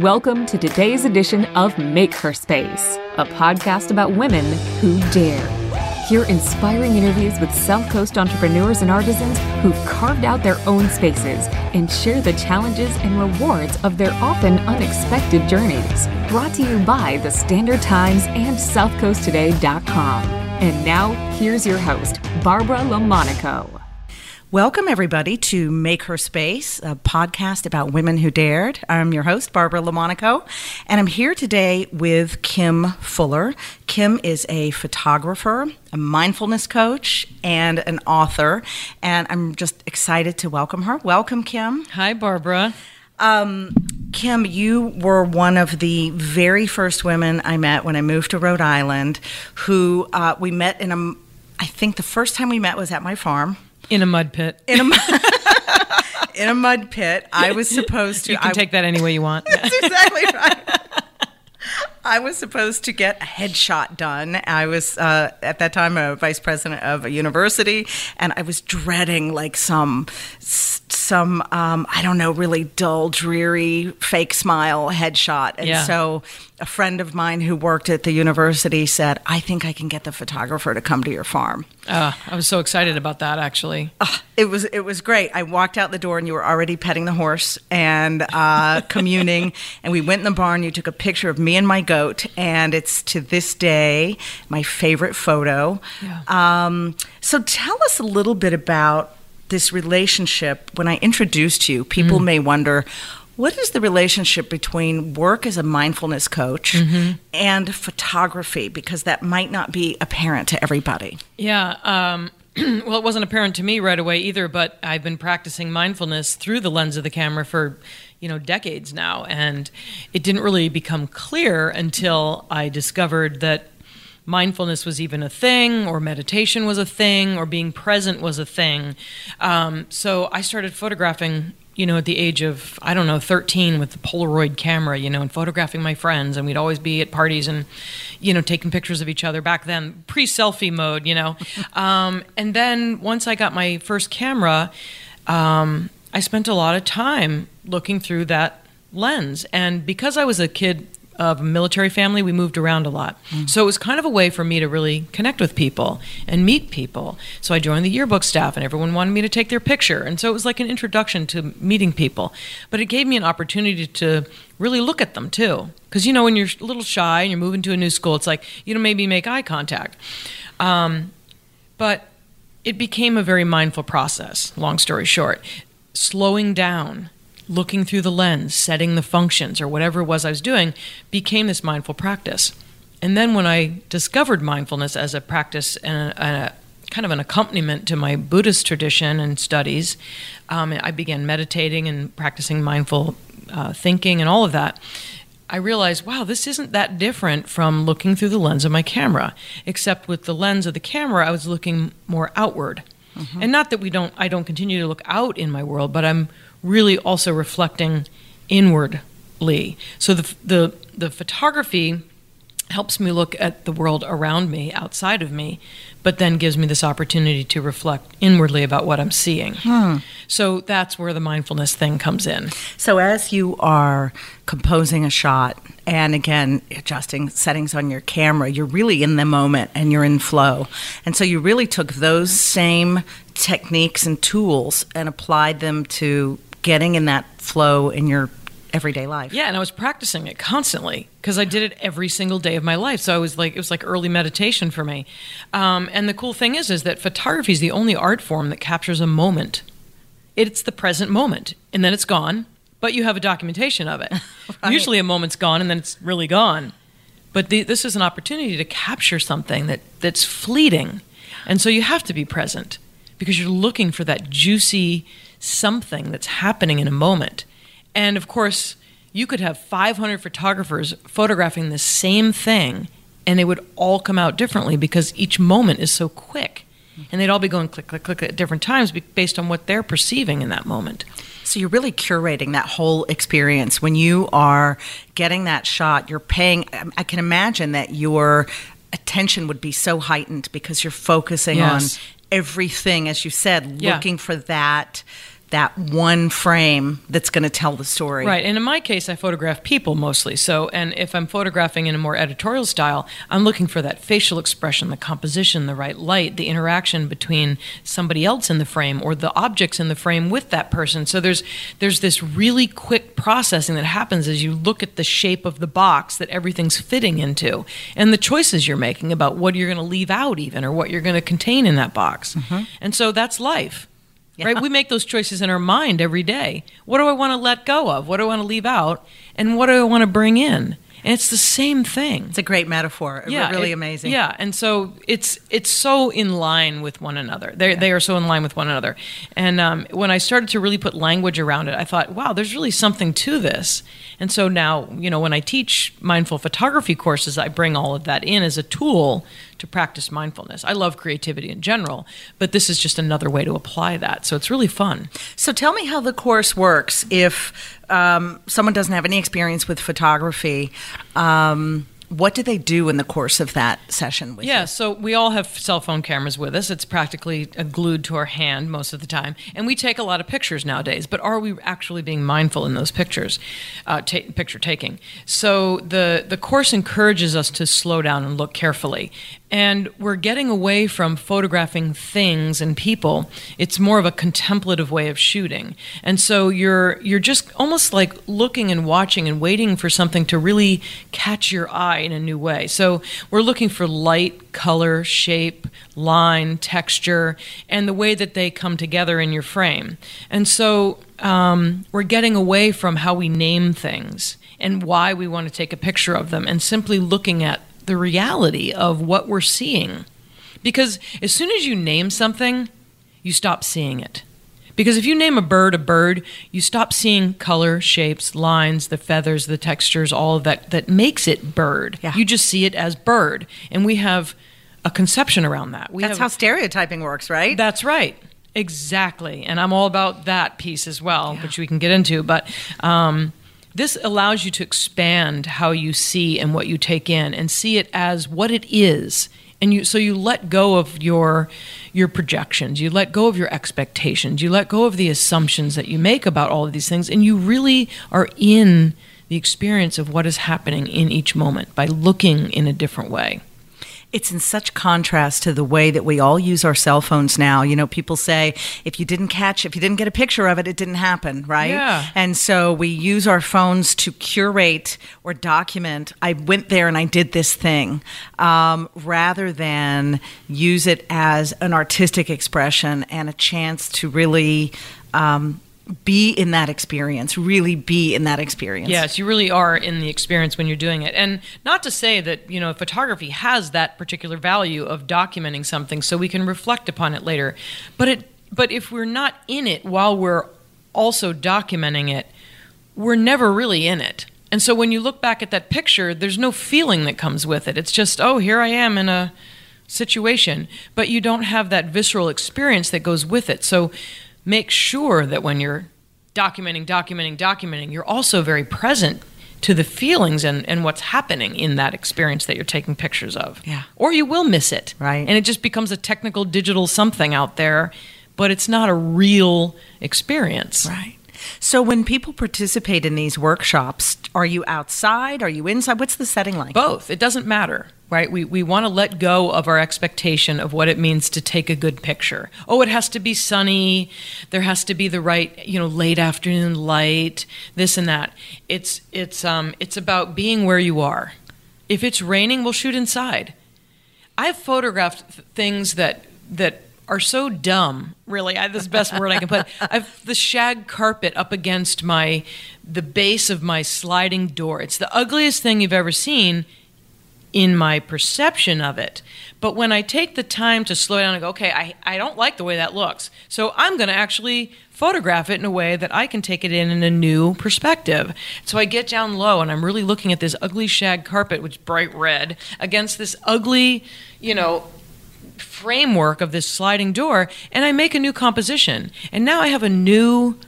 Welcome to today's edition of Make Her Space, a podcast about women who dare. Hear inspiring interviews with South Coast entrepreneurs and artisans who've carved out their own spaces and share the challenges and rewards of their often unexpected journeys. Brought to you by the Standard Times and SouthCoastToday.com. And now, here's your host, Barbara LaMonaco. Welcome, everybody, to Make Her Space, a podcast about women who dared. I'm your host, Barbara LaMonaco, and I'm here today with Kim Fuller. Kim is a photographer, a mindfulness coach, and an author, and I'm just excited to welcome her. Welcome, Kim. Hi, Barbara. Um, Kim, you were one of the very first women I met when I moved to Rhode Island who uh, we met in a, I think the first time we met was at my farm. In a mud pit. In a mud in a mud pit. I was supposed to. You can I, take that any way you want. That's exactly right. I was supposed to get a headshot done. I was uh, at that time a vice president of a university, and I was dreading like some some um, I don't know, really dull, dreary, fake smile headshot. And Yeah. so a friend of mine who worked at the university said, "I think I can get the photographer to come to your farm." Uh, I was so excited about that, actually. It was it was great. I walked out the door and you were already petting the horse and uh, communing. and we went in the barn. You took a picture of me and my goat, and it's to this day my favorite photo. Yeah. Um, so tell us a little bit about this relationship. When I introduced you, people may wonder. What is the relationship between work as a mindfulness coach and photography? Because that might not be apparent to everybody. Yeah. Um, well, it wasn't apparent to me right away either, but I've been practicing mindfulness through the lens of the camera for, you know, decades now. And it didn't really become clear until I discovered that mindfulness was even a thing, or meditation was a thing, or being present was a thing. Um, so I started photographing. You know, at the age of, I don't know, 13 with the Polaroid camera, you know, and photographing my friends. And we'd always be at parties and, you know, taking pictures of each other back then, pre selfie mode, you know. um, and then once I got my first camera, um, I spent a lot of time looking through that lens. And because I was a kid of a military family, we moved around a lot. So it was kind of a way for me to really connect with people and meet people. So I joined the yearbook staff, and everyone wanted me to take their picture. And so it was like an introduction to meeting people. But it gave me an opportunity to really look at them too. Because, you know, when you're a little shy and you're moving to a new school, it's like you don't maybe make eye contact. Um, but it became a very mindful process, long story short. Slowing down, looking through the lens, setting the functions, or whatever it was I was doing, became this mindful practice. And then when I discovered mindfulness as a practice and a, and a kind of an accompaniment to my Buddhist tradition and studies, um, I began meditating and practicing mindful uh, thinking and all of that. I realized, wow, this isn't that different from looking through the lens of my camera, except with the lens of the camera, I was looking more outward. And not that we don't, I don't continue to look out in my world, but I'm really also reflecting inwardly. So the the the photography helps me look at the world around me, outside of me, but then gives me this opportunity to reflect inwardly about what I'm seeing. Hmm. So that's where the mindfulness thing comes in. So as you are composing a shot and again adjusting settings on your camera, you're really in the moment and you're in flow. And so you really took those same techniques and tools and applied them to getting in that flow in your everyday life. Yeah, and I was practicing it constantly because I did it every single day of my life. So I was like, it was like early meditation for me. Um, and the cool thing is, is that photography is the only art form that captures a moment. It's the present moment, and then it's gone. But you have a documentation of it. Usually, a moment's gone, and then it's really gone. But the, this is an opportunity to capture something that that's fleeting, and so you have to be present because you're looking for that juicy something that's happening in a moment. And of course, you could have 500 photographers photographing the same thing and they would all come out differently because each moment is so quick. And they'd all be going click, click, click at different times based on what they're perceiving in that moment. So you're really curating that whole experience. When you are getting that shot, you're paying, um, I can imagine that your attention would be so heightened because you're focusing Yes. on everything, as you said, Yeah. looking for that that one frame that's going to tell the story. Right. And in my case, I photograph people mostly. So, and if I'm photographing in a more editorial style, I'm looking for that facial expression, the composition, the right light, the interaction between somebody else in the frame or the objects in the frame with that person. So there's there's this really quick processing that happens as you look at the shape of the box that everything's fitting into and the choices you're making about what you're going to leave out even or what you're going to contain in that box. Mm-hmm. And so that's life. Right? We make those choices in our mind every day. What do I want to let go of? What do I want to leave out? And what do I want to bring in? And it's the same thing. It's a great metaphor. yeah, really it- amazing. Yeah, and so it's it's so in line with one another. They they are so in line with one another. And um, when I started to really put language around it, I thought, wow, there's really something to this. And so now, you know, when I teach mindful photography courses, I bring all of that in as a tool to practice mindfulness. I love creativity in general, but this is just another way to apply that. So it's really fun. So tell me how the course works if um, someone doesn't have any experience with photography. Um, what do they do in the course of that session with Yeah, you? so we all have cell phone cameras with us. It's practically glued to our hand most of the time. And we take a lot of pictures nowadays, but are we actually being mindful in those pictures, uh, ta- picture taking? So the, the course encourages us to slow down and look carefully. And we're getting away from photographing things and people. It's more of a contemplative way of shooting. And so you're you're just almost like looking and watching and waiting for something to really catch your eye in a new way. So we're looking for light, color, shape, line, texture, and the way that they come together in your frame. And so um, we're getting away from how we name things and why we want to take a picture of them and simply looking at the reality of what we're seeing. Because as soon as you name something, you stop seeing it. Because if you name a bird a bird, you stop seeing color, shapes, lines, the feathers, the textures, all of that that makes it bird. Yeah. You just see it as bird. And we have a conception around that. We That's have, how stereotyping works, right? that's right. Exactly. And I'm all about that piece as well, which we can get into. But um, this allows you to expand how you see and what you take in and see it as what it is. And you, so you let go of your your projections, you let go of your expectations, you let go of the assumptions that you make about all of these things, and you really are in the experience of what is happening in each moment by looking in a different way. It's in such contrast to the way that we all use our cell phones now. You know, people say if you didn't catch, if you didn't get a picture of it, it didn't happen, right? Yeah. And so we use our phones to curate or document. I went there and I did this thing, um, rather than use it as an artistic expression and a chance to really. Um, be in that experience, really be in that experience. Yes, you really are in the experience when you're doing it. And not to say that, you know, photography has that particular value of documenting something so we can reflect upon it later. But it but if we're not in it while we're also documenting it, we're never really in it. And so when you look back at that picture, there's no feeling that comes with it. It's just, oh, here I am in a situation, but you don't have that visceral experience that goes with it. So make sure that when you're documenting, documenting, documenting, you're also very present to the feelings and, and what's happening in that experience that you're taking pictures of. Yeah. Or you will miss it. Right. And it just becomes a technical digital something out there, but it's not a real experience. Right. So when people participate in these workshops, are you outside? Are you inside? What's the setting like? Both. It doesn't matter, right? We, we want to let go of our expectation of what it means to take a good picture. Oh, it has to be sunny. There has to be the right, you know, late afternoon light, this and that. It's, it's, um, it's about being where you are. If it's raining, we'll shoot inside. I've photographed th- things that, that are so dumb. Really, I, this is the best word I can put. I've the shag carpet up against my the base of my sliding door. It's the ugliest thing you've ever seen in my perception of it. But when I take the time to slow down and go, okay, I, I don't like the way that looks. So I'm going to actually photograph it in a way that I can take it in in a new perspective. So I get down low and I'm really looking at this ugly shag carpet, which is bright red, against this ugly, you know, framework of this sliding door, and I make a new composition. And now I have a new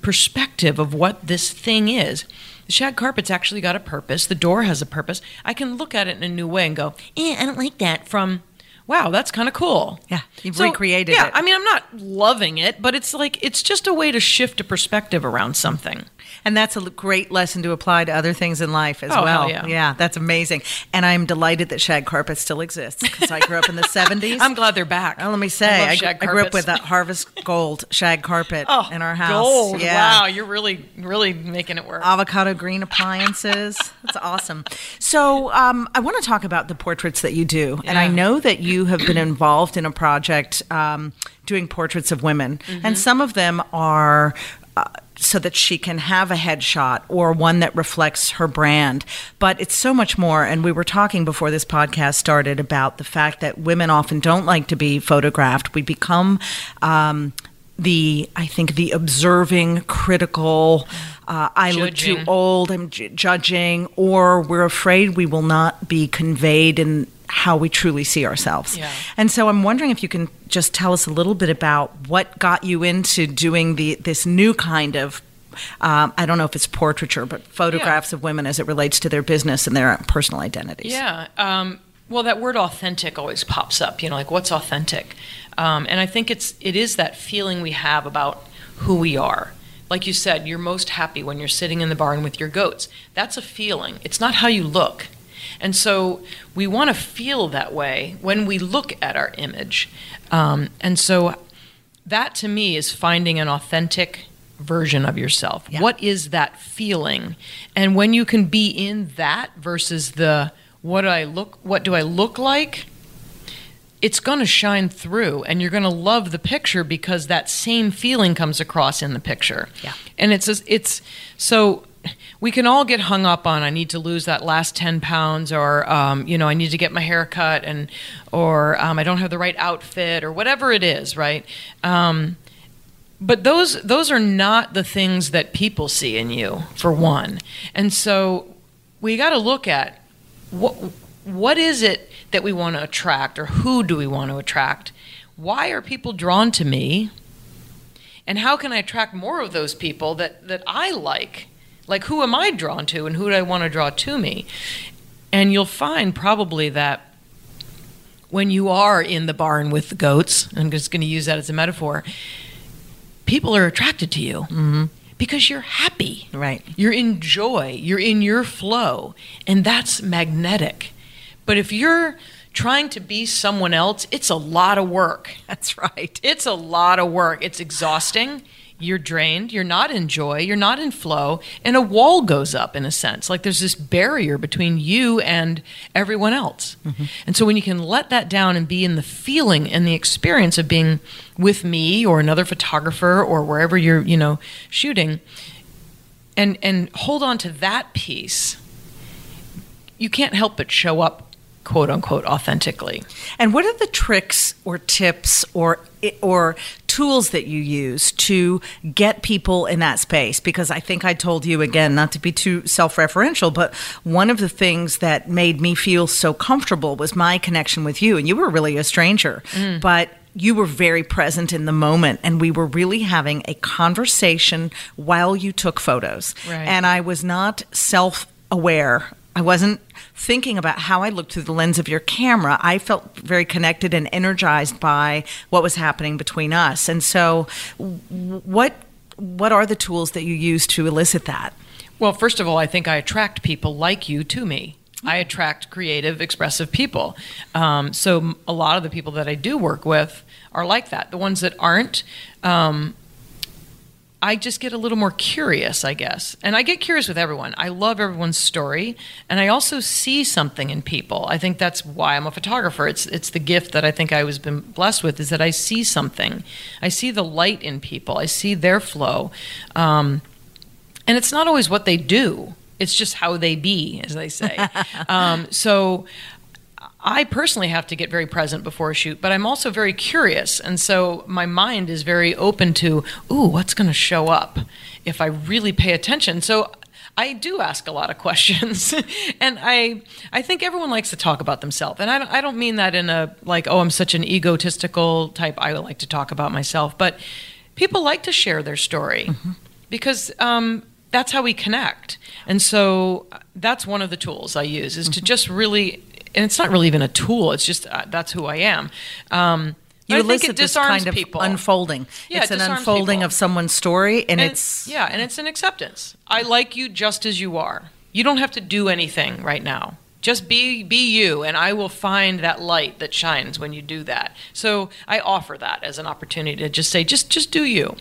perspective of what this thing is. The shag carpet's actually got a purpose. The door has a purpose. I can look at it in a new way and go, eh, I don't like that. From, wow, that's kind of cool. Yeah, you've recreated yeah, it. I mean, I'm not loving it, but it's like it's just a way to shift a perspective around something. And that's a great lesson to apply to other things in life as Oh, well. hell yeah. that's amazing. And I'm delighted that shag carpet still exists because I grew up in the 70s. I'm glad they're back. Oh, let me say, I, shag I grew up with that Harvest Gold shag carpet oh, in our house. Gold. Yeah. Wow, you're really, really making it work. avocado green appliances. That's awesome. So, um, I want to talk about the portraits that you do. And I know that you have been involved in a project um, doing portraits of women. Mm-hmm. And some of them are. Uh, so that she can have a headshot or one that reflects her brand. But it's so much more. And we were talking before this podcast started about the fact that women often don't like to be photographed. We become um, the, I think, the observing, critical, uh, I look too old, I'm ju- judging, or we're afraid we will not be conveyed in how we truly see ourselves. Yeah. And so I'm wondering if you can just tell us a little bit about what got you into doing the this new kind of. Um, I don't know if it's portraiture, but photographs of women as it relates to their business and their personal identities. Yeah. Um, well, that word authentic always pops up. You know, like what's authentic? Um, and I think it's it is that feeling we have about who we are. Like you said, you're most happy when you're sitting in the barn with your goats. That's a feeling. It's not how you look. And so we want to feel that way when we look at our image. Um, and so that to me is finding an authentic version of yourself. Yeah. What is that feeling? And when you can be in that versus the what do I look what do I look like? It's going to shine through and you're going to love the picture because that same feeling comes across in the picture. Yeah. And it's it's so we can all get hung up on I need to lose that last 10 pounds or um, you know I need to get my hair cut and or um, I don't have the right outfit or whatever it is right? Um, but those those are not the things that people see in you for one. And so we got to look at what what is it that we want to attract or who do we want to attract? Why are people drawn to me? And how can I attract more of those people that, that I like? Like, who am I drawn to and who do I want to draw to me? And you'll find probably that when you are in the barn with the goats, I'm just going to use that as a metaphor, people are attracted to you mm-hmm. because you're happy. Right. You're in joy. You're in your flow. And that's magnetic. But if you're trying to be someone else, it's a lot of work. That's right. It's a lot of work. It's exhausting. You're drained. You're not in joy. You're not in flow. And a wall goes up in a sense. Like there's this barrier between you and everyone else. Mm-hmm. And so when you can let that down and be in the feeling and the experience of being with me or another photographer or wherever you're, you know, shooting and and hold on to that piece, you can't help but show up quote unquote authentically. And what are the tricks or tips or or tools that you use to get people in that space? Because I think I told you again, not to be too self-referential, but one of the things that made me feel so comfortable was my connection with you, and you were really a stranger, mm. but. You were very present in the moment, and we were really having a conversation while you took photos. Right. And I was not self aware. I wasn't thinking about how I looked through the lens of your camera. I felt very connected and energized by what was happening between us. And so, what what are the tools that you use to elicit that? Well, first of all, I think I attract people like you to me. I attract creative, expressive people. Um, so a lot of the people that I do work with are like that. The ones that aren't, um, I just get a little more curious, I guess. And I get curious with everyone. I love everyone's story, and I also see something in people. I think that's why I'm a photographer. It's it's the gift that I think I was been blessed with is that I see something. I see the light in people. I see their flow. Um, and it's not always what they do it's just how they be as they say um, so I personally have to get very present before a shoot, but I'm also very curious. And so my mind is very open to, ooh, what's going to show up if I really pay attention. So I do ask a lot of questions, and I I think everyone likes to talk about themselves, and I don't, I don't mean that in a like oh I'm such an egotistical type. I would like to talk about myself, but people like to share their story mm-hmm. because um, that's how we connect, and so uh, that's one of the tools I use is mm-hmm. to just really, and it's not really even a tool. It's just uh, that's who I am. Um, you elicit this kind of people. unfolding. Yeah, it's it an unfolding people. of someone's story, and, and it's yeah, and it's an acceptance. I like you just as you are. You don't have to do anything right now. Just be be you, and I will find that light that shines when you do that. So I offer that as an opportunity to just say, just just do you.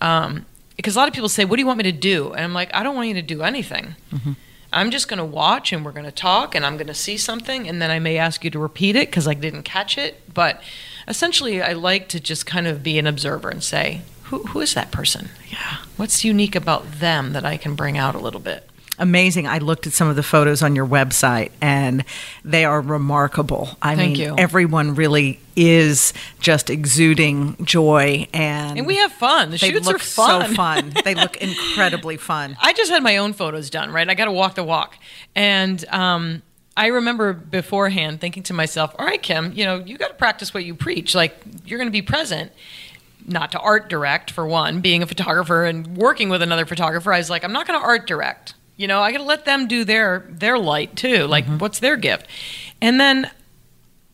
Um, because a lot of people say, "What do you want me to do?" And I'm like, "I don't want you to do anything." Mm-hmm. I'm just going to watch, and we're going to talk, and I'm going to see something, and then I may ask you to repeat it because I didn't catch it, but essentially, I like to just kind of be an observer and say, who, who is that person? Yeah. What's unique about them that I can bring out a little bit? Amazing. I looked at some of the photos on your website and they are remarkable. I Thank mean, you. everyone really is just exuding joy and And we have fun. The shoots are fun. so fun. they look incredibly fun. I just had my own photos done, right? I got to walk the walk. And um, I remember beforehand thinking to myself, all right, Kim, you know, you got to practice what you preach. Like, you're going to be present. Not to art direct, for one, being a photographer and working with another photographer, I was like, I'm not going to art direct. You know, I got to let them do their their light too. Like, mm-hmm. what's their gift? And then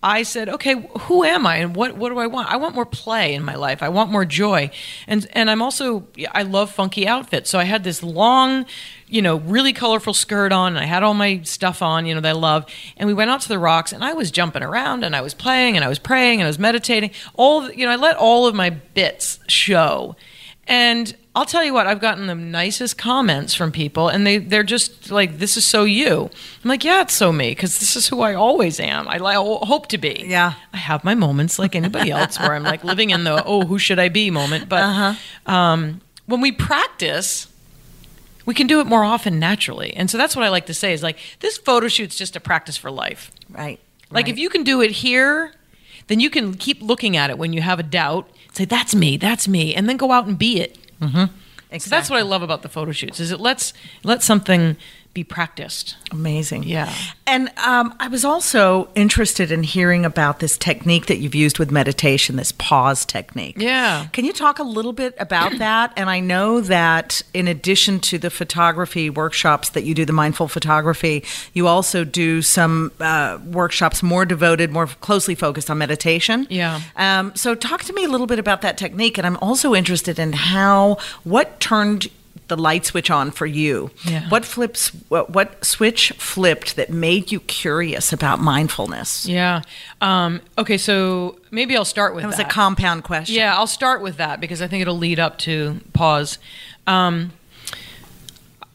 I said, okay, who am I and what, what do I want? I want more play in my life. I want more joy. And, and I'm also, I love funky outfits. So I had this long, you know, really colorful skirt on and I had all my stuff on, you know, that I love. And we went out to the rocks and I was jumping around and I was playing and I was praying and I was meditating. All, you know, I let all of my bits show. And I'll tell you what, I've gotten the nicest comments from people, and they, they're just like, this is so you. I'm like, yeah, it's so me, because this is who I always am. I, I hope to be. Yeah. I have my moments like anybody else where I'm like living in the, oh, who should I be moment. But uh-huh. um, when we practice, we can do it more often naturally. And so that's what I like to say is like, this photo shoot's just a practice for life. Right. Like, right. if you can do it here, then you can keep looking at it when you have a doubt, say, that's me, that's me, and then go out and be it Mm-hmm. Exactly. So that's what I love about the photo shoots is it lets let something be practiced. Amazing. Yeah. And um, I was also interested in hearing about this technique that you've used with meditation, this pause technique. Yeah. Can you talk a little bit about that? And I know that in addition to the photography workshops that you do, the mindful photography, you also do some uh, workshops more devoted, more closely focused on meditation. Yeah. Um, so talk to me a little bit about that technique. And I'm also interested in how, what turned the light switch on for you? Yeah. What flips? What, what switch flipped that made you curious about mindfulness? Yeah. Um, okay, so maybe I'll start with that. Was that. a compound question. Yeah, I'll start with that because I think it'll lead up to pause. Um,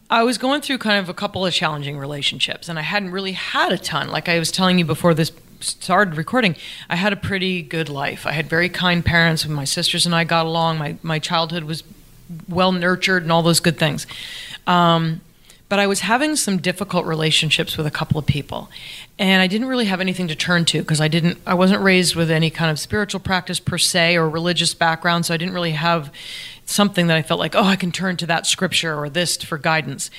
I was going through kind of a couple of challenging relationships, and I hadn't really had a ton. Like I was telling you before this started recording, I had a pretty good life. I had very kind parents. My sisters and I got along. My my childhood was well nurtured and all those good things. Um, but I was having some difficult relationships with a couple of people, and I didn't really have anything to turn to because I didn't, I wasn't raised with any kind of spiritual practice per se or religious background, so I didn't really have something that I felt like, oh, I can turn to that scripture or this for guidance.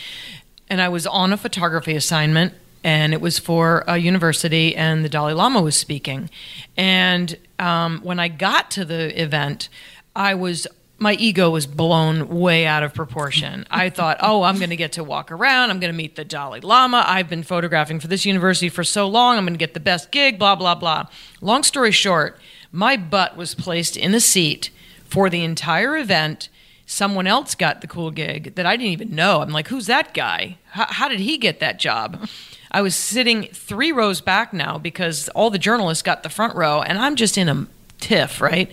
And I was on a photography assignment, and it was for a university, and the Dalai Lama was speaking. And um, when I got to the event, I was my ego was blown way out of proportion. I thought, oh, I'm going to get to walk around. I'm going to meet the Dalai Lama. I've been photographing for this university for so long. I'm going to get the best gig, blah, blah, blah. Long story short, my butt was placed in a seat for the entire event. Someone else got the cool gig that I didn't even know. I'm like, who's that guy? How, how did he get that job? I was sitting three rows back now because all the journalists got the front row, and I'm just in a tiff, right?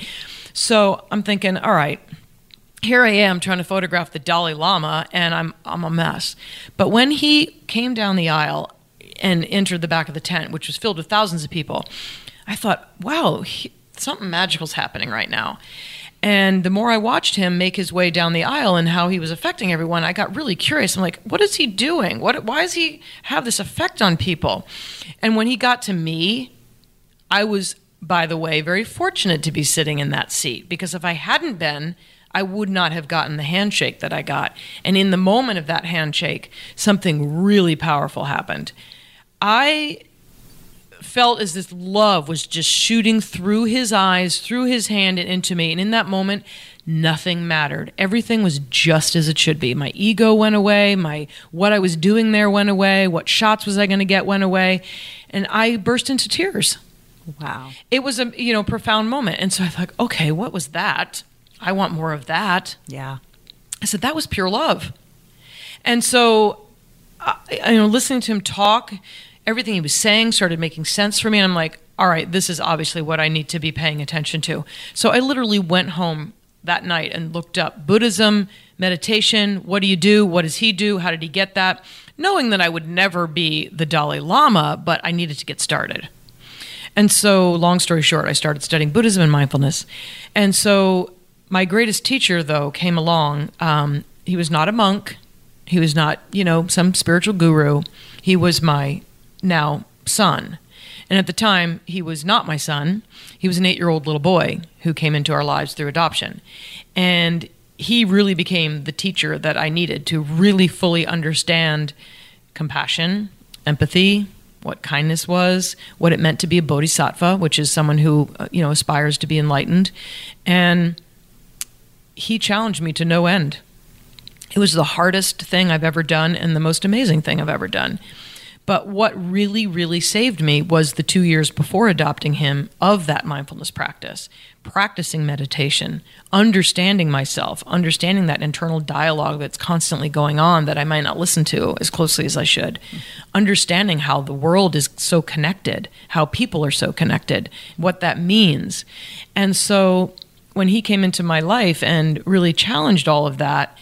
So I'm thinking, all right, here I am trying to photograph the Dalai Lama, and I'm I'm a mess. But when he came down the aisle and entered the back of the tent, which was filled with thousands of people, I thought, wow, he, something magical's happening right now. And the more I watched him make his way down the aisle and how he was affecting everyone, I got really curious. I'm like, what is he doing? What? Why does he have this effect on people? And when he got to me, I was, by the way, very fortunate to be sitting in that seat because if I hadn't been, I would not have gotten the handshake that I got. And in the moment of that handshake, something really powerful happened. I felt as this love was just shooting through his eyes, through his hand, and into me. And in that moment, nothing mattered. Everything was just as it should be. My ego went away. My what I was doing there went away. What shots was I going to get went away, and I burst into tears. Wow. It was a you know profound moment, and so I thought, okay, what was that? I want more of that. Yeah. I said that was pure love, and so I, you know, listening to him talk, everything he was saying started making sense for me, and I'm like, all right, this is obviously what I need to be paying attention to. So I literally went home that night and looked up Buddhism, meditation, what do you do? What does he do? How did he get that? Knowing that I would never be the Dalai Lama, but I needed to get started. And so, long story short, I started studying Buddhism and mindfulness. And so, my greatest teacher, though, came along. Um, he was not a monk, he was not, you know, some spiritual guru. He was my now son. And at the time, he was not my son. He was an eight year old little boy who came into our lives through adoption. And he really became the teacher that I needed to really fully understand compassion, empathy, what kindness was, what it meant to be a bodhisattva, which is someone who, uh, you know, aspires to be enlightened. And he challenged me to no end. It was the hardest thing I've ever done and the most amazing thing I've ever done. But what really, really saved me was the two years before adopting him of that mindfulness practice, practicing meditation, understanding myself, understanding that internal dialogue that's constantly going on that I might not listen to as closely as I should, understanding how the world is so connected, how people are so connected, what that means. And so when he came into my life and really challenged all of that,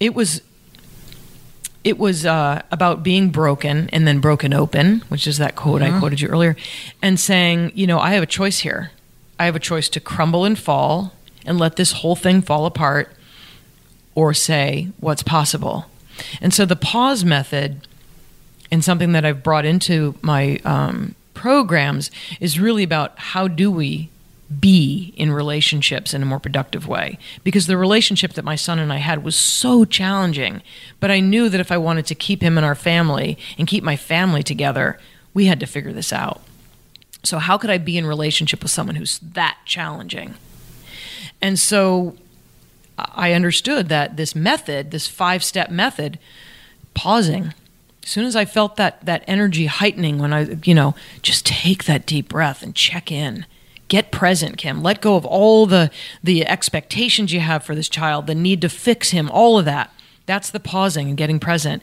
it was it was uh, about being broken and then broken open, which is that quote I quoted you earlier, and saying, you know, I have a choice here. I have a choice to crumble and fall and let this whole thing fall apart, or say what's possible. And so the pause method, and something that I've brought into my um, programs, is really about how do we be in relationships in a more productive way. Because the relationship that my son and I had was so challenging but I knew that if I wanted to keep him in our family and keep my family together we had to figure this out. So how could I be in relationship with someone who's that challenging? And so I understood that this method this five step method pausing as soon as I felt that that energy heightening when I you know just take that deep breath and check in get present kim. Let go of all the the expectations you have for this child the need to fix him all of that. That's the pausing and getting present.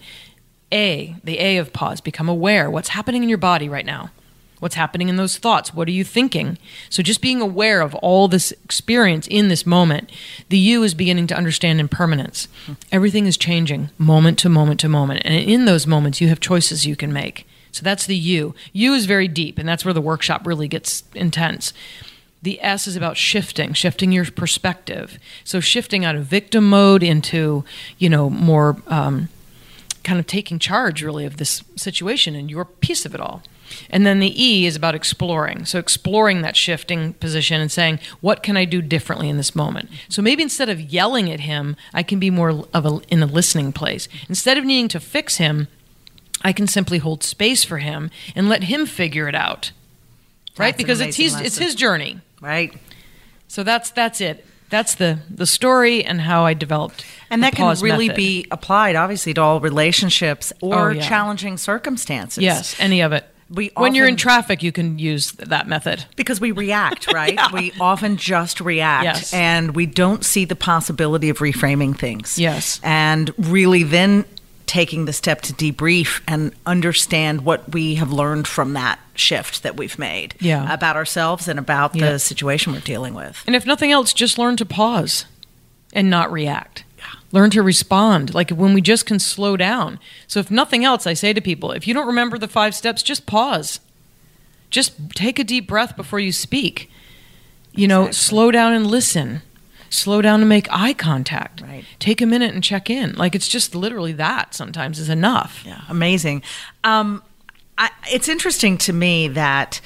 A the a of pause. Become aware. What's happening in your body right now? What's happening in those thoughts? What are you thinking? So just being aware of all this experience in this moment. The you is beginning to understand impermanence. Hmm. Everything is changing moment to moment to moment. And in those moments you have choices you can make so that's the U. U is very deep and that's where the workshop really gets intense the S is about shifting, shifting your perspective. So shifting out of victim mode into, you know, more um, kind of taking charge really of this situation and your piece of it all. And then the E is about exploring. So exploring that shifting position and saying, what can I do differently in this moment? So maybe instead of yelling at him, I can be more of a in a listening place. Instead of needing to fix him, I can simply hold space for him and let him figure it out. Right? That's an because it's his it's his journey. Right. So that's that's it. That's the the story and how I developed. And that can really method. be applied, obviously, to all relationships oh, or Oh, yeah. challenging circumstances. yes, any of it. We when you're in traffic, you can use that method. Because we react, right? We often just react Yes. and we don't see the possibility of reframing things. Yes. And really then taking the step to debrief and understand what we have learned from that shift that we've made Yeah. about ourselves and about Yeah. the situation we're dealing with. And if nothing else, just learn to pause and not react. Learn to respond. Like when we just can slow down. So if nothing else, I say to people, if you don't remember the five steps, just pause. Just take a deep breath before you speak. You know, slow down and listen. Slow down to make eye contact. Right. Take a minute and check in. Like it's just literally that sometimes is enough. Yeah, amazing. Um, I, it's interesting to me that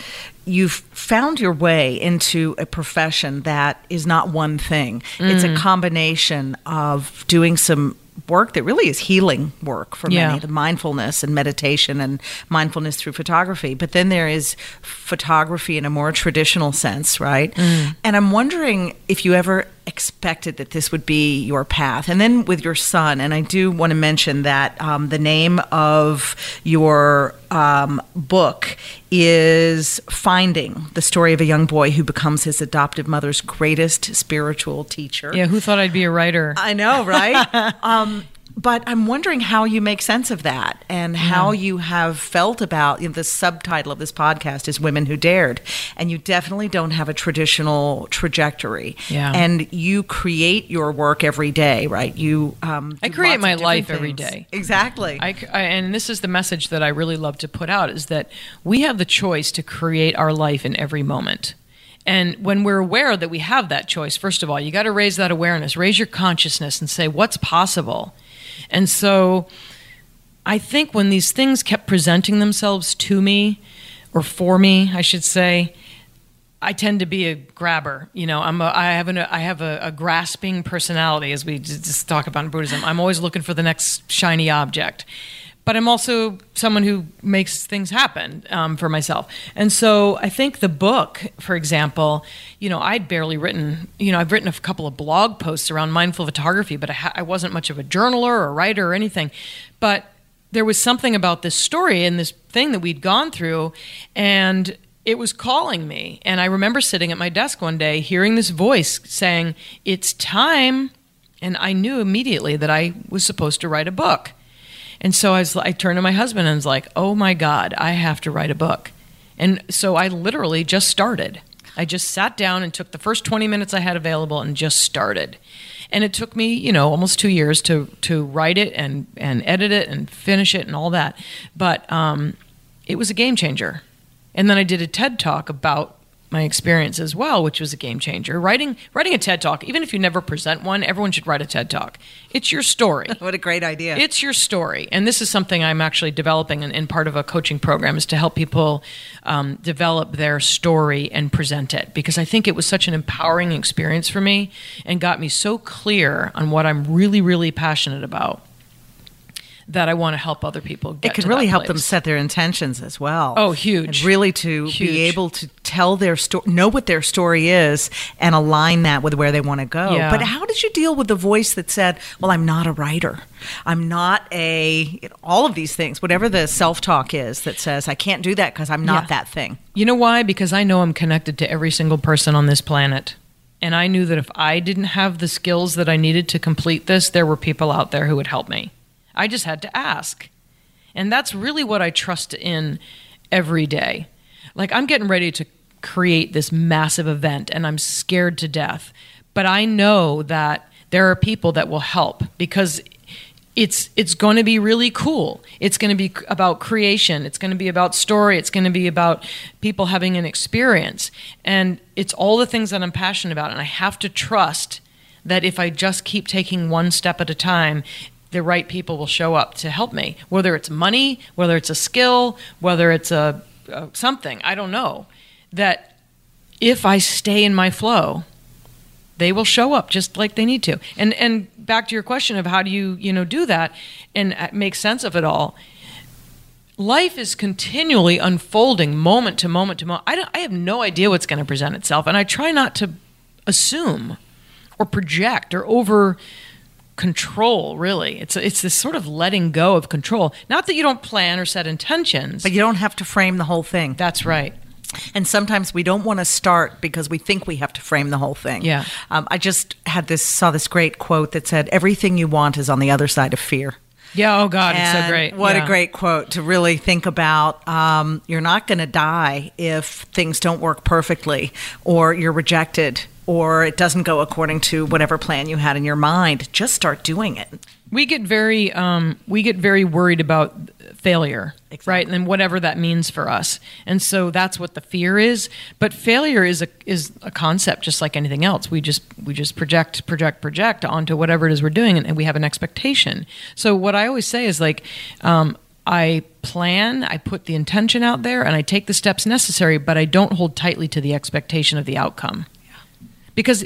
you've found your way into a profession that is not one thing. It's Mm. a combination of doing some work that really is healing work for Yeah. many, the mindfulness and meditation and mindfulness through photography. But then there is photography in a more traditional sense, right? Mm. And I'm wondering if you ever expected that this would be your path. And then with your son, and I do want to mention that um, the name of your um, book is Finding the Story of a Young Boy Who Becomes His Adoptive Mother's Greatest Spiritual Teacher. Yeah, who thought I'd be a writer? I know, right? um, but I'm wondering how you make sense of that and how you have felt about you know, the subtitle of this podcast is Women Who Dared. And you definitely don't have a traditional trajectory. Yeah. And you create your work every day, right? You um, I create my life every things. day. Exactly. I, I- and this is the message that I really love to put out is that we have the choice to create our life in every moment. And when we're aware that we have that choice, first of all, you got to raise that awareness, raise your consciousness and say what's possible. And so I think when these things kept presenting themselves to me or for me, I should say, I tend to be a grabber. You know, I'm a, I have an, I have a, a grasping personality, as we just talk about in Buddhism. I'm always looking for the next shiny object. But I'm also someone who makes things happen um, for myself. And so I think the book, for example, you know, I'd barely written, you know, I've written a couple of blog posts around mindful photography, but I, ha- I wasn't much of a journaler or a writer or anything. But there was something about this story and this thing that we'd gone through, and it was calling me. And I remember sitting at my desk one day, hearing this voice saying, It's time. And I knew immediately that I was supposed to write a book. And so I, was, I turned to my husband and was like, Oh my God, I have to write a book. And so I literally just started. I just sat down and took the first 20 minutes I had available and just started. And it took me, you know, almost two years to, to write it and, and edit it and finish it and all that. But um, it was a game changer. And then I did a TED talk about my experience as well, which was a game changer. Writing writing a TED talk, even if you never present one, everyone should write a TED talk. It's your story. what a great idea. It's your story. And this is something I'm actually developing in, in part of a coaching program is to help people um, develop their story and present it because I think it was such an empowering experience for me and got me so clear on what I'm really, really passionate about that I want to help other people get it could really help them set their intentions as well. Oh, huge. And really to Huge. be able to tell their story, know what their story is, and align that with where they want to go. Yeah. But how did you deal with the voice that said, "Well, I'm not a writer. I'm not a you know, all of these things, whatever the self-talk is that says I can't do that because I'm not Yeah. that thing." You know why? Because I know I'm connected to every single person on this planet. And I knew that if I didn't have the skills that I needed to complete this, there were people out there who would help me. I just had to ask. And that's really what I trust in every day. Like, I'm getting ready to create this massive event and I'm scared to death. But I know that there are people that will help because it's it's going to be really cool. It's going to be about creation. It's going to be about story. It's going to be about people having an experience. And it's all the things that I'm passionate about and I have to trust that if I just keep taking one step at a time, the right people will show up to help me. Whether it's money, whether it's a skill, whether it's a, a something, I don't know. That if I stay in my flow, they will show up just like they need to. And and back to your question of how do you you know do that and make sense of it all. Life is continually unfolding moment to moment to moment. I don't, I have no idea what's going to present itself, and I try not to assume or project or over control. Really, it's it's this sort of letting go of control. Not that you don't plan or set intentions. But you don't have to frame the whole thing. That's right. And sometimes we don't want to start because we think we have to frame the whole thing. Yeah. Um, I just had this saw this great quote that said, "Everything you want is on the other side of fear." Yeah. Oh God, it's so great. What Yeah. a great quote to really think about. Um, you're not going to die if things don't work perfectly, or you're rejected, or it doesn't go according to whatever plan you had in your mind. Just start doing it. we get very um, we get very worried about failure right and whatever that means for us and so that's what the fear is but failure is a is a concept just like anything else we just we just project project project onto whatever it is we're doing and, and we have an expectation so what i always say is like um, I plan, I put the intention out there, and I take the steps necessary, but I don't hold tightly to the expectation of the outcome. Because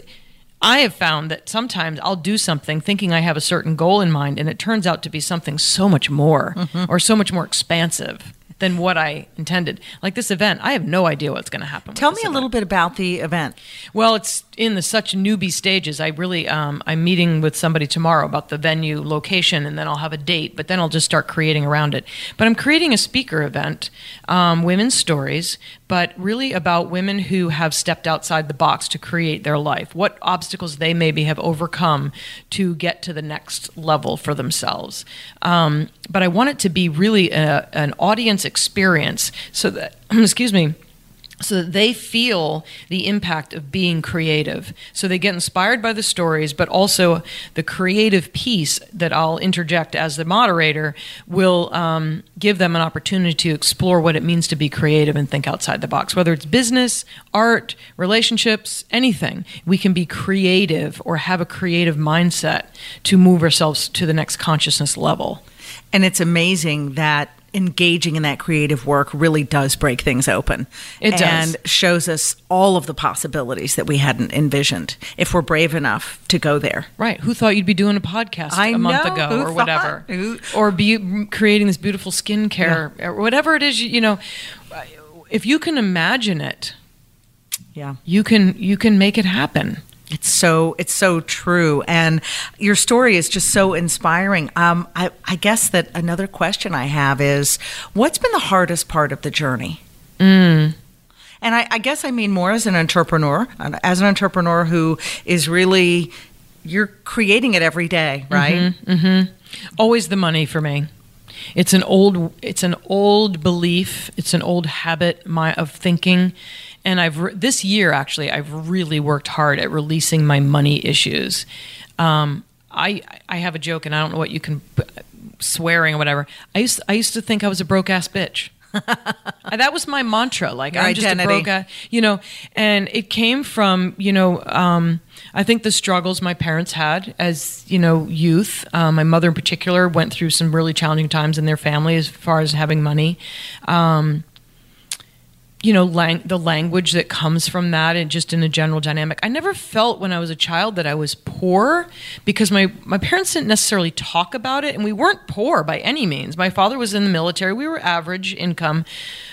I have found that sometimes I'll do something thinking I have a certain goal in mind, and it turns out to be something so much more or so much more expansive than what I intended. Like this event, I have no idea what's going to happen. Tell me this a event. little bit about the event. Well, it's in the such newbie stages. I really, um, I'm meeting with somebody tomorrow about the venue location, and then I'll have a date. But then I'll just start creating around it. But I'm creating a speaker event, um, women's stories, but really about women who have stepped outside the box to create their life. What obstacles they maybe have overcome to get to the next level for themselves. Um, but I want it to be really a, an audience experience, so that excuse me so that they feel the impact of being creative. So they get inspired by the stories, but also the creative piece that I'll interject as the moderator will um, give them an opportunity to explore what it means to be creative and think outside the box. Whether it's business, art, relationships, anything, we can be creative or have a creative mindset to move ourselves to the next consciousness level. And it's amazing that engaging in that creative work really does break things open. It does. And shows us all of the possibilities that we hadn't envisioned if we're brave enough to go there. Right. Who thought you'd be doing a podcast I a month know. ago Who or whatever? Who- Or be creating this beautiful skincare or whatever it is, you, you know, if you can imagine it, Yeah. you can you can make it happen. It's so it's so true, and your story is just so inspiring. Um, I, I guess that another question I have is, what's been the hardest part of the journey? Mm. And I, I guess I mean more as an entrepreneur, as an entrepreneur who is really you're creating it every day, right? Always the money for me. It's an old it's an old belief. It's an old habit my of thinking. And I've re- this year actually I've really worked hard at releasing my money issues. Um, I I have a joke and I don't know what you can swearing or whatever. I used I used to think I was a broke ass bitch. that was my mantra. Like Your I'm just a broke, ass, you know. And it came from you know. Um, I think the struggles my parents had as you know youth. Um, my mother in particular went through some really challenging times in their family as far as having money. Um, you know, lang- the language that comes from that and just in a general dynamic. I never felt when I was a child that I was poor because my, my parents didn't necessarily talk about it, and we weren't poor by any means. My father was in the military, we were average income,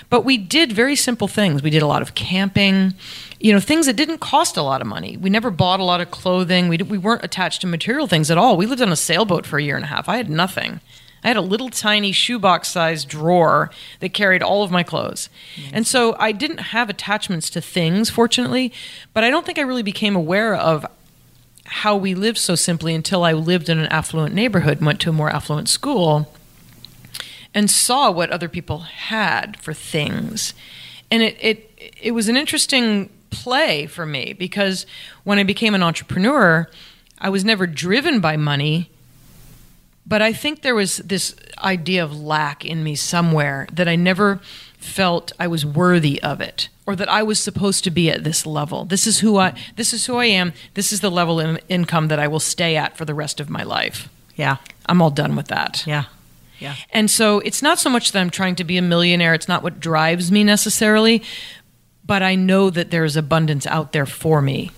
but we did very simple things. We did a lot of camping, you know, things that didn't cost a lot of money. We never bought a lot of clothing, we, d- we weren't attached to material things at all. We lived on a sailboat for a year and a half. I had nothing. I had a little tiny shoebox sized drawer that carried all of my clothes. And so I didn't have attachments to things, fortunately, but I don't think I really became aware of how we lived so simply until I lived in an affluent neighborhood went to a more affluent school and saw what other people had for things. And it, it, it was an interesting play for me because when I became an entrepreneur, I was never driven by money but I think there was this idea of lack in me somewhere that I never felt I was worthy of it or that I was supposed to be at this level. This is who I this is who I am. This is the level of income that I will stay at for the rest of my life. Yeah, I'm all done with that. yeah, yeah. And so it's not so much that I'm trying to be a millionaire, it's not what drives me necessarily, but I know that there's abundance out there for me.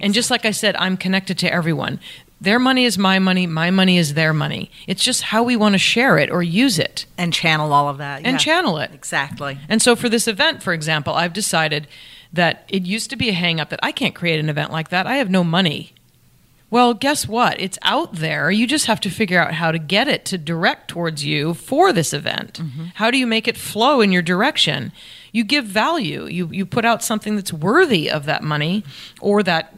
And just like I said, I'm connected to everyone. Their money is my money, my money is their money. It's just how we want to share it or use it And channel all of that. and yeah. channel it. Exactly. And so for this event, for example, I've decided that it used to be a hang up that I can't create an event like that. I have no money. Well, guess what? It's out there. You just have to figure out how to get it to direct towards you for this event. Mm-hmm. How do you make it flow in your direction? You give value. You you put out something that's worthy of that money or that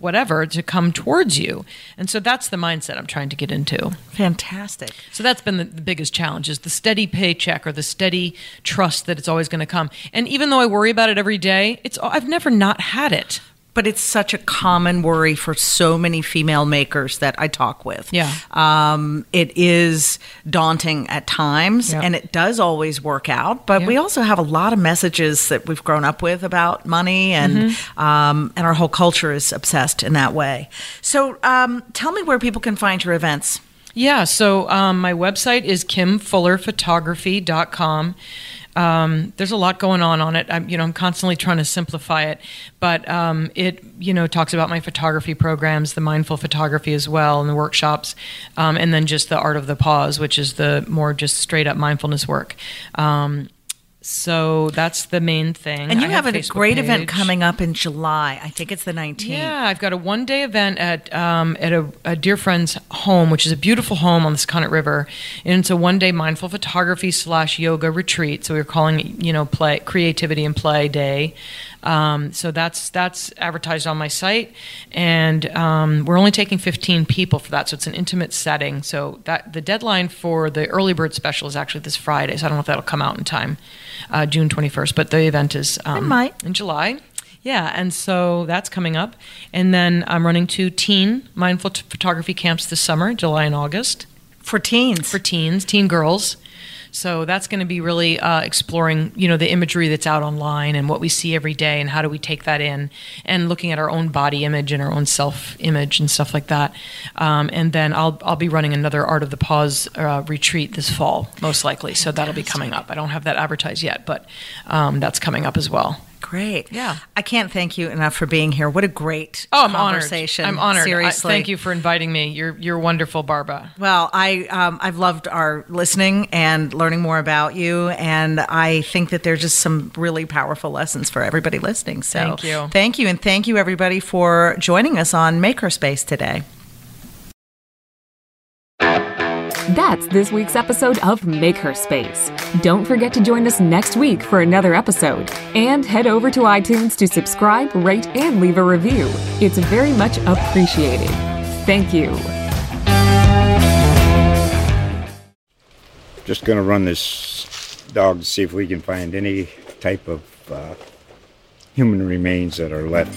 whatever to come towards you. And so that's the mindset I'm trying to get into. Fantastic. So that's been the, the biggest challenge is the steady paycheck or the steady trust that it's always going to come. And even though I worry about it every day, it's I've never not had it. But it's such a common worry for so many female makers that I talk with. Yeah. Um, it is daunting at times, Yeah. and it does always work out. But Yeah. we also have a lot of messages that we've grown up with about money, and Mm-hmm. um, and our whole culture is obsessed in that way. So, um, tell me where people can find your events. Yeah, so um, my website is kimfullerphotography.com. Um, there's a lot going on on it. I'm, you know, I'm constantly trying to simplify it, but um, it, you know, talks about my photography programs, the mindful photography as well, and the workshops, um, and then just the art of the pause, which is the more just straight up mindfulness work. Um, so that's the main thing. And you I have, a Facebook great event coming up in July. I think it's the 19th. Yeah, I've got a one day event at um, at a, a dear friend's home, which is a beautiful home on the Sconnet River, and it's a one day mindful photography slash yoga retreat. So we're calling it, you know, play creativity and play day. Um, so that's that's advertised on my site, and um, we're only taking 15 people for that. So it's an intimate setting. So that the deadline for the early bird special is actually this Friday. So I don't know if that'll come out in time, uh, June 21st. But the event is um, in July. Yeah, and so that's coming up. And then I'm running two teen mindful t- photography camps this summer, July and August, For teens. for teens, teen girls. So that's going to be really uh, exploring, you know, the imagery that's out online and what we see every day, and how do we take that in, and looking at our own body image and our own self image and stuff like that. Um, and then I'll I'll be running another Art of the Pause uh, retreat this fall, most likely. So that'll be coming up. I don't have that advertised yet, but um, that's coming up as well. Great. Yeah. I can't thank you enough for being here. What a great Oh, I'm conversation. honored. I'm honored. I- Seriously. thank you for inviting me. You're you're wonderful, Barbara. Well, I um, I've loved our listening and learning more about you, and I think that there's just some really powerful lessons for everybody listening. So Thank you. thank you, and thank you everybody for joining us on Make Her Space today. That's this week's episode of Make Her Space. Don't forget to join us next week for another episode. And head over to iTunes to subscribe, rate, and leave a review. It's very much appreciated. Thank you. Just gonna run this dog to see if we can find any type of uh, human remains that are left.